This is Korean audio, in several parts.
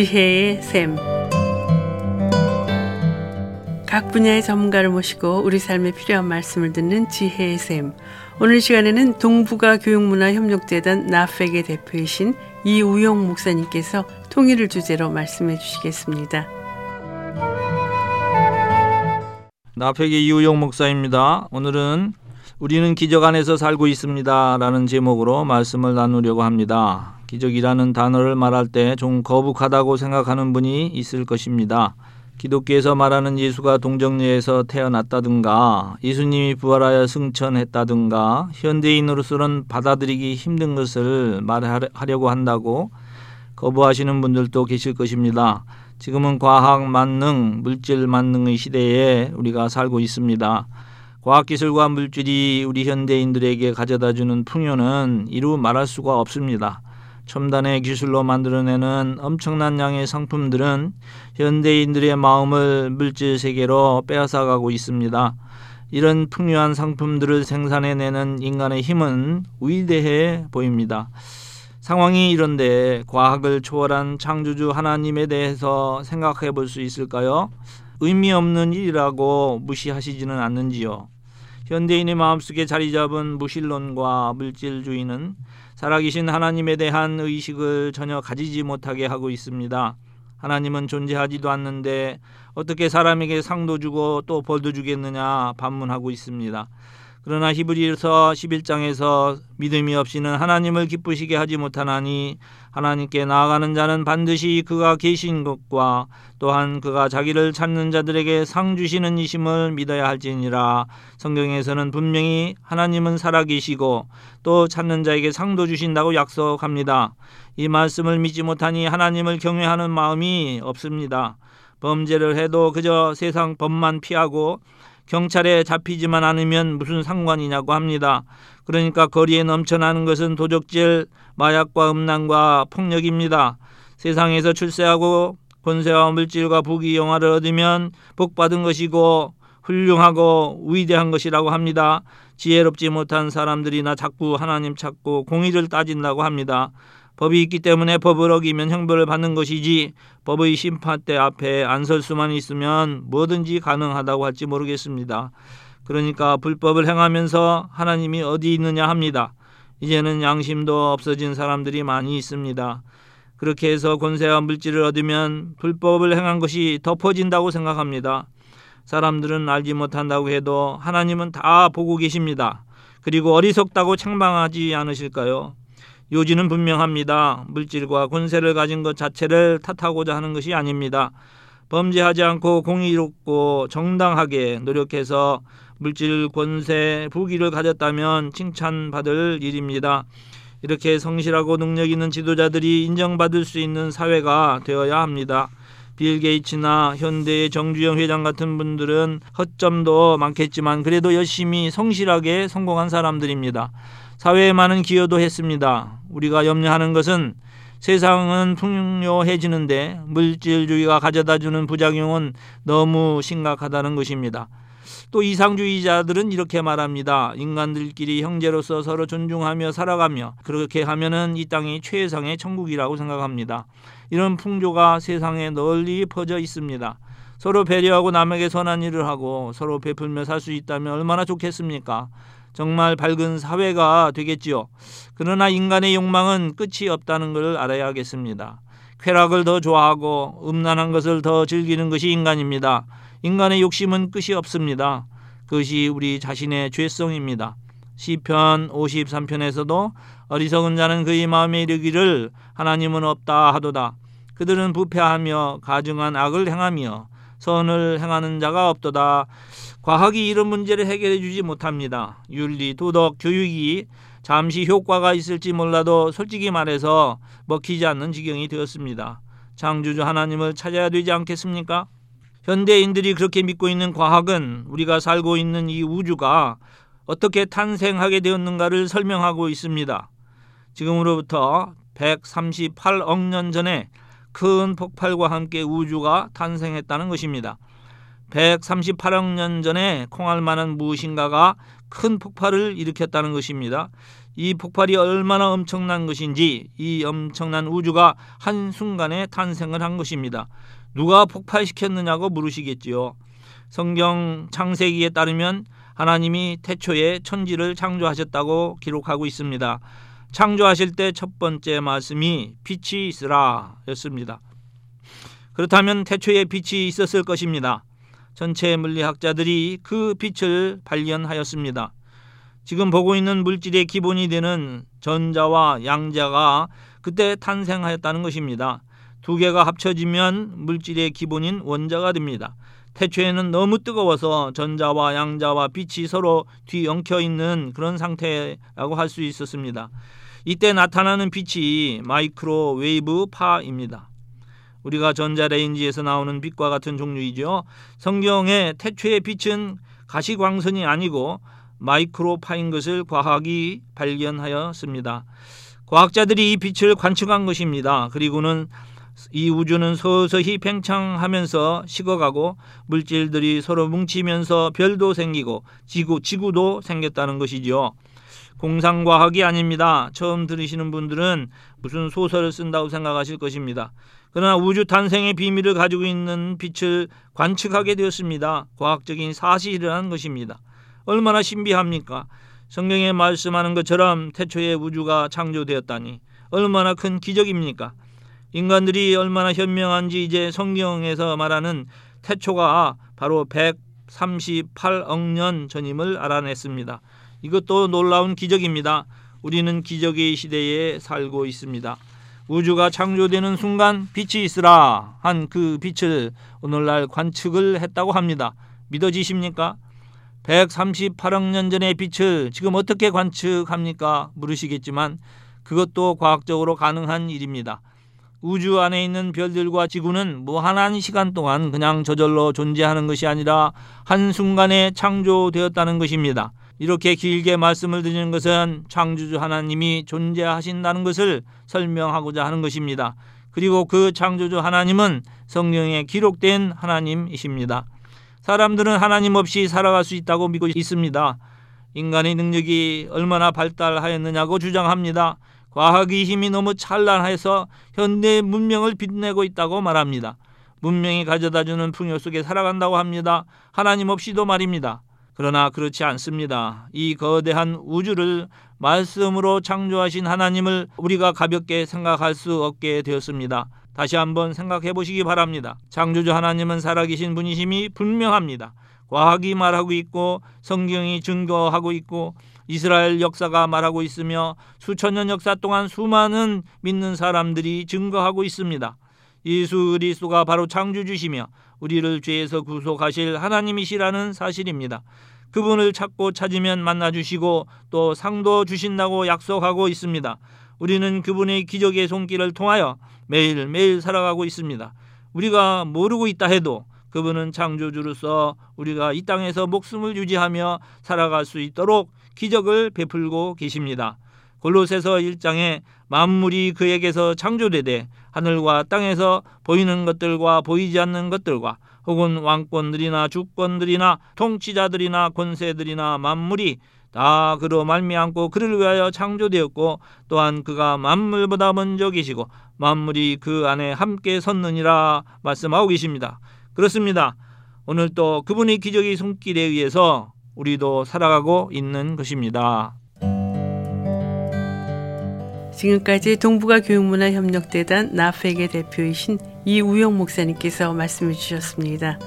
지혜의 샘. 각 분야의 전문가를 모시고 우리 삶에 필요한 말씀을 듣는 지혜의 샘. 오늘 시간에는 동북아 교육문화협력재단 나팩의 대표이신 이우용 목사님께서 통일을 주제로 말씀해 주시겠습니다. 나팩의 이우용 목사입니다. 오늘은 우리는 기적 안에서 살고 있습니다. 라는 제목으로 말씀을 나누려고 합니다. 기적이라는 단어를 말할 때 좀 거북하다고 생각하는 분이 있을 것입니다. 기독교에서 말하는 예수가 동정녀에서 태어났다든가 예수님이 부활하여 승천했다든가 현대인으로서는 받아들이기 힘든 것을 말하려고 한다고 거부하시는 분들도 계실 것입니다. 지금은 과학 만능, 물질 만능의 시대에 우리가 살고 있습니다. 과학기술과 물질이 우리 현대인들에게 가져다 주는 풍요는 이루 말할 수가 없습니다. 첨단의 기술로 만들어내는 엄청난 양의 상품들은 현대인들의 마음을 물질 세계로 빼앗아가고 있습니다. 이런 풍요한 상품들을 생산해내는 인간의 힘은 위대해 보입니다. 상황이 이런데 과학을 초월한 창조주 하나님에 대해서 생각해 볼 수 있을까요? 의미 없는 일이라고 무시하시지는 않는지요. 현대인의 마음속에 자리 잡은 무신론과 물질주의는 살아계신 하나님에 대한 의식을 전혀 가지지 못하게 하고 있습니다. 하나님은 존재하지도 않는데 어떻게 사람에게 상도 주고 또 벌도 주겠느냐 반문하고 있습니다. 그러나 히브리서 11장에서 믿음이 없이는 하나님을 기쁘시게 하지 못하나니 하나님께 나아가는 자는 반드시 그가 계신 것과 또한 그가 자기를 찾는 자들에게 상 주시는 이심을 믿어야 할지니라 성경에서는 분명히 하나님은 살아계시고 또 찾는 자에게 상도 주신다고 약속합니다. 이 말씀을 믿지 못하니 하나님을 경외하는 마음이 없습니다. 범죄를 해도 그저 세상 법만 피하고 경찰에 잡히지만 않으면 무슨 상관이냐고 합니다. 그러니까 거리에 넘쳐나는 것은 도적질, 마약과 음란과 폭력입니다. 세상에서 출세하고 권세와 물질과 부귀 영화를 얻으면 복받은 것이고 훌륭하고 위대한 것이라고 합니다. 지혜롭지 못한 사람들이나 자꾸 하나님 찾고 공의를 따진다고 합니다. 법이 있기 때문에 법을 어기면 형벌을 받는 것이지 법의 심판대 앞에 안 설 수만 있으면 뭐든지 가능하다고 할지 모르겠습니다. 그러니까 불법을 행하면서 하나님이 어디 있느냐 합니다. 이제는 양심도 없어진 사람들이 많이 있습니다. 그렇게 해서 권세와 물질을 얻으면 불법을 행한 것이 덮어진다고 생각합니다. 사람들은 알지 못한다고 해도 하나님은 다 보고 계십니다. 그리고 어리석다고 책망하지 않으실까요? 요지는 분명합니다. 물질과 권세를 가진 것 자체를 탓하고자 하는 것이 아닙니다. 범죄하지 않고 공의롭고 정당하게 노력해서 물질, 권세, 부귀를 가졌다면 칭찬받을 일입니다. 이렇게 성실하고 능력 있는 지도자들이 인정받을 수 있는 사회가 되어야 합니다. 빌 게이츠나 현대의 정주영 회장 같은 분들은 허점도 많겠지만 그래도 열심히 성실하게 성공한 사람들입니다. 사회에 많은 기여도 했습니다. 우리가 염려하는 것은 세상은 풍요해지는데 물질주의가 가져다 주는 부작용은 너무 심각하다는 것입니다. 또 이상주의자들은 이렇게 말합니다. 인간들끼리 형제로서 서로 존중하며 살아가며 그렇게 하면은 이 땅이 최상의 천국이라고 생각합니다. 이런 풍조가 세상에 널리 퍼져 있습니다. 서로 배려하고 남에게 선한 일을 하고 서로 베풀며 살 수 있다면 얼마나 좋겠습니까? 정말 밝은 사회가 되겠지요. 그러나 인간의 욕망은 끝이 없다는 것을 알아야겠습니다. 쾌락을 더 좋아하고 음란한 것을 더 즐기는 것이 인간입니다. 인간의 욕심은 끝이 없습니다. 그것이 우리 자신의 죄성입니다. 시편 53편에서도 어리석은 자는 그의 마음에 이르기를 하나님은 없다 하도다. 그들은 부패하며 가증한 악을 행하며 선을 행하는 자가 없도다. 과학이 이런 문제를 해결해 주지 못합니다. 윤리, 도덕, 교육이 잠시 효과가 있을지 몰라도 솔직히 말해서 먹히지 않는 지경이 되었습니다. 창조주 하나님을 찾아야 되지 않겠습니까? 현대인들이 그렇게 믿고 있는 과학은 우리가 살고 있는 이 우주가 어떻게 탄생하게 되었는가를 설명하고 있습니다. 지금으로부터 138억 년 전에 큰 폭발과 함께 우주가 탄생했다는 것입니다. 138억 년 전에 콩알만한 무엇인가가 큰 폭발을 일으켰다는 것입니다. 이 폭발이 얼마나 엄청난 것인지 이 엄청난 우주가 한순간에 탄생을 한 것입니다. 누가 폭발시켰느냐고 물으시겠지요. 성경 창세기에 따르면 하나님이 태초에 천지를 창조하셨다고 기록하고 있습니다. 창조하실 때 첫 번째 말씀이 빛이 있으라 였습니다. 그렇다면 태초에 빛이 있었을 것입니다. 전체 물리학자들이 그 빛을 발견하였습니다. 지금 보고 있는 물질의 기본이 되는 전자와 양자가 그때 탄생하였다는 것입니다. 두 개가 합쳐지면 물질의 기본인 원자가 됩니다. 태초에는 너무 뜨거워서 전자와 양자와 빛이 서로 뒤엉켜 있는 그런 상태라고 할 수 있었습니다. 이때 나타나는 빛이 마이크로웨이브 파입니다. 우리가 전자레인지에서 나오는 빛과 같은 종류이죠. 성경의 태초의 빛은 가시광선이 아니고 마이크로파인 것을 과학이 발견하였습니다. 과학자들이 이 빛을 관측한 것입니다. 그리고는 이 우주는 서서히 팽창하면서 식어가고 물질들이 서로 뭉치면서 별도 생기고 지구 지구도 생겼다는 것이지요. 공상과학이 아닙니다. 처음 들으시는 분들은 무슨 소설을 쓴다고 생각하실 것입니다. 그러나 우주 탄생의 비밀을 가지고 있는 빛을 관측하게 되었습니다. 과학적인 사실이라는 것입니다. 얼마나 신비합니까? 성경에 말씀하는 것처럼 태초에 우주가 창조되었다니 얼마나 큰 기적입니까? 인간들이 얼마나 현명한지 이제 성경에서 말하는 태초가 바로 138억 년 전임을 알아냈습니다. 이것도 놀라운 기적입니다. 우리는 기적의 시대에 살고 있습니다. 우주가 창조되는 순간 빛이 있으라 한 그 빛을 오늘날 관측을 했다고 합니다. 믿어지십니까? 138억 년 전의 빛을 지금 어떻게 관측합니까? 물으시겠지만 그것도 과학적으로 가능한 일입니다. 우주 안에 있는 별들과 지구는 무한한 시간 동안 그냥 저절로 존재하는 것이 아니라 한순간에 창조되었다는 것입니다. 이렇게 길게 말씀을 드리는 것은 창조주 하나님이 존재하신다는 것을 설명하고자 하는 것입니다. 그리고 그 창조주 하나님은 성경에 기록된 하나님이십니다. 사람들은 하나님 없이 살아갈 수 있다고 믿고 있습니다. 인간의 능력이 얼마나 발달하였느냐고 주장합니다. 과학의 힘이 너무 찬란해서 현대 문명을 빛내고 있다고 말합니다. 문명이 가져다주는 풍요 속에 살아간다고 합니다. 하나님 없이도 말입니다. 그러나 그렇지 않습니다. 이 거대한 우주를 말씀으로 창조하신 하나님을 우리가 가볍게 생각할 수 없게 되었습니다. 다시 한번 생각해 보시기 바랍니다. 창조주 하나님은 살아계신 분이심이 분명합니다. 과학이 말하고 있고 성경이 증거하고 있고 이스라엘 역사가 말하고 있으며 수천 년 역사 동안 수많은 믿는 사람들이 증거하고 있습니다. 예수 그리스도가 바로 창조주시며 우리를 죄에서 구속하실 하나님이시라는 사실입니다. 그분을 찾고 찾으면 만나 주시고 또 상도 주신다고 약속하고 있습니다. 우리는 그분의 기적의 손길을 통하여 매일매일 살아가고 있습니다. 우리가 모르고 있다 해도 그분은 창조주로서 우리가 이 땅에서 목숨을 유지하며 살아갈 수 있도록 기적을 베풀고 계십니다. 골로새서 1장에 만물이 그에게서 창조되되 하늘과 땅에서 보이는 것들과 보이지 않는 것들과 혹은 왕권들이나 주권들이나 통치자들이나 권세들이나 만물이 다 그로 말미암고 그를 위하여 창조되었고 또한 그가 만물보다 먼저 계시고 만물이 그 안에 함께 섰느니라 말씀하고 계십니다. 그렇습니다. 오늘 또 그분의 기적의 손길에 의해서 우리도 살아가고 있는 것입니다. 지금까지 동북아 교육문화협력대단 나펙의 대표이신 이우영 목사님께서 말씀해 주셨습니다.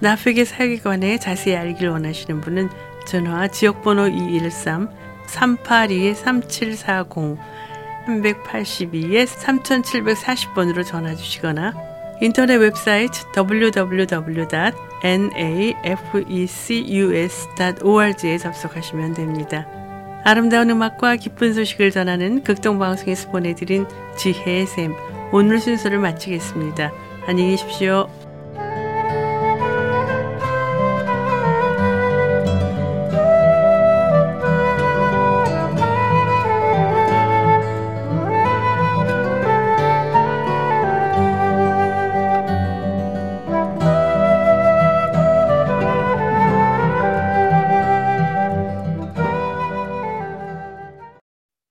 나펙의 사역에 관해 자세히 알기를 원하시는 분은 전화 지역번호 213-382-3740 382-3740번으로 전화 주시거나 인터넷 웹사이트 www.nafecus.org에 접속하시면 됩니다. 아름다운 음악과 기쁜 소식을 전하는 극동방송에서 보내드린 지혜의 샘 오늘 순서를 마치겠습니다. 안녕히 계십시오.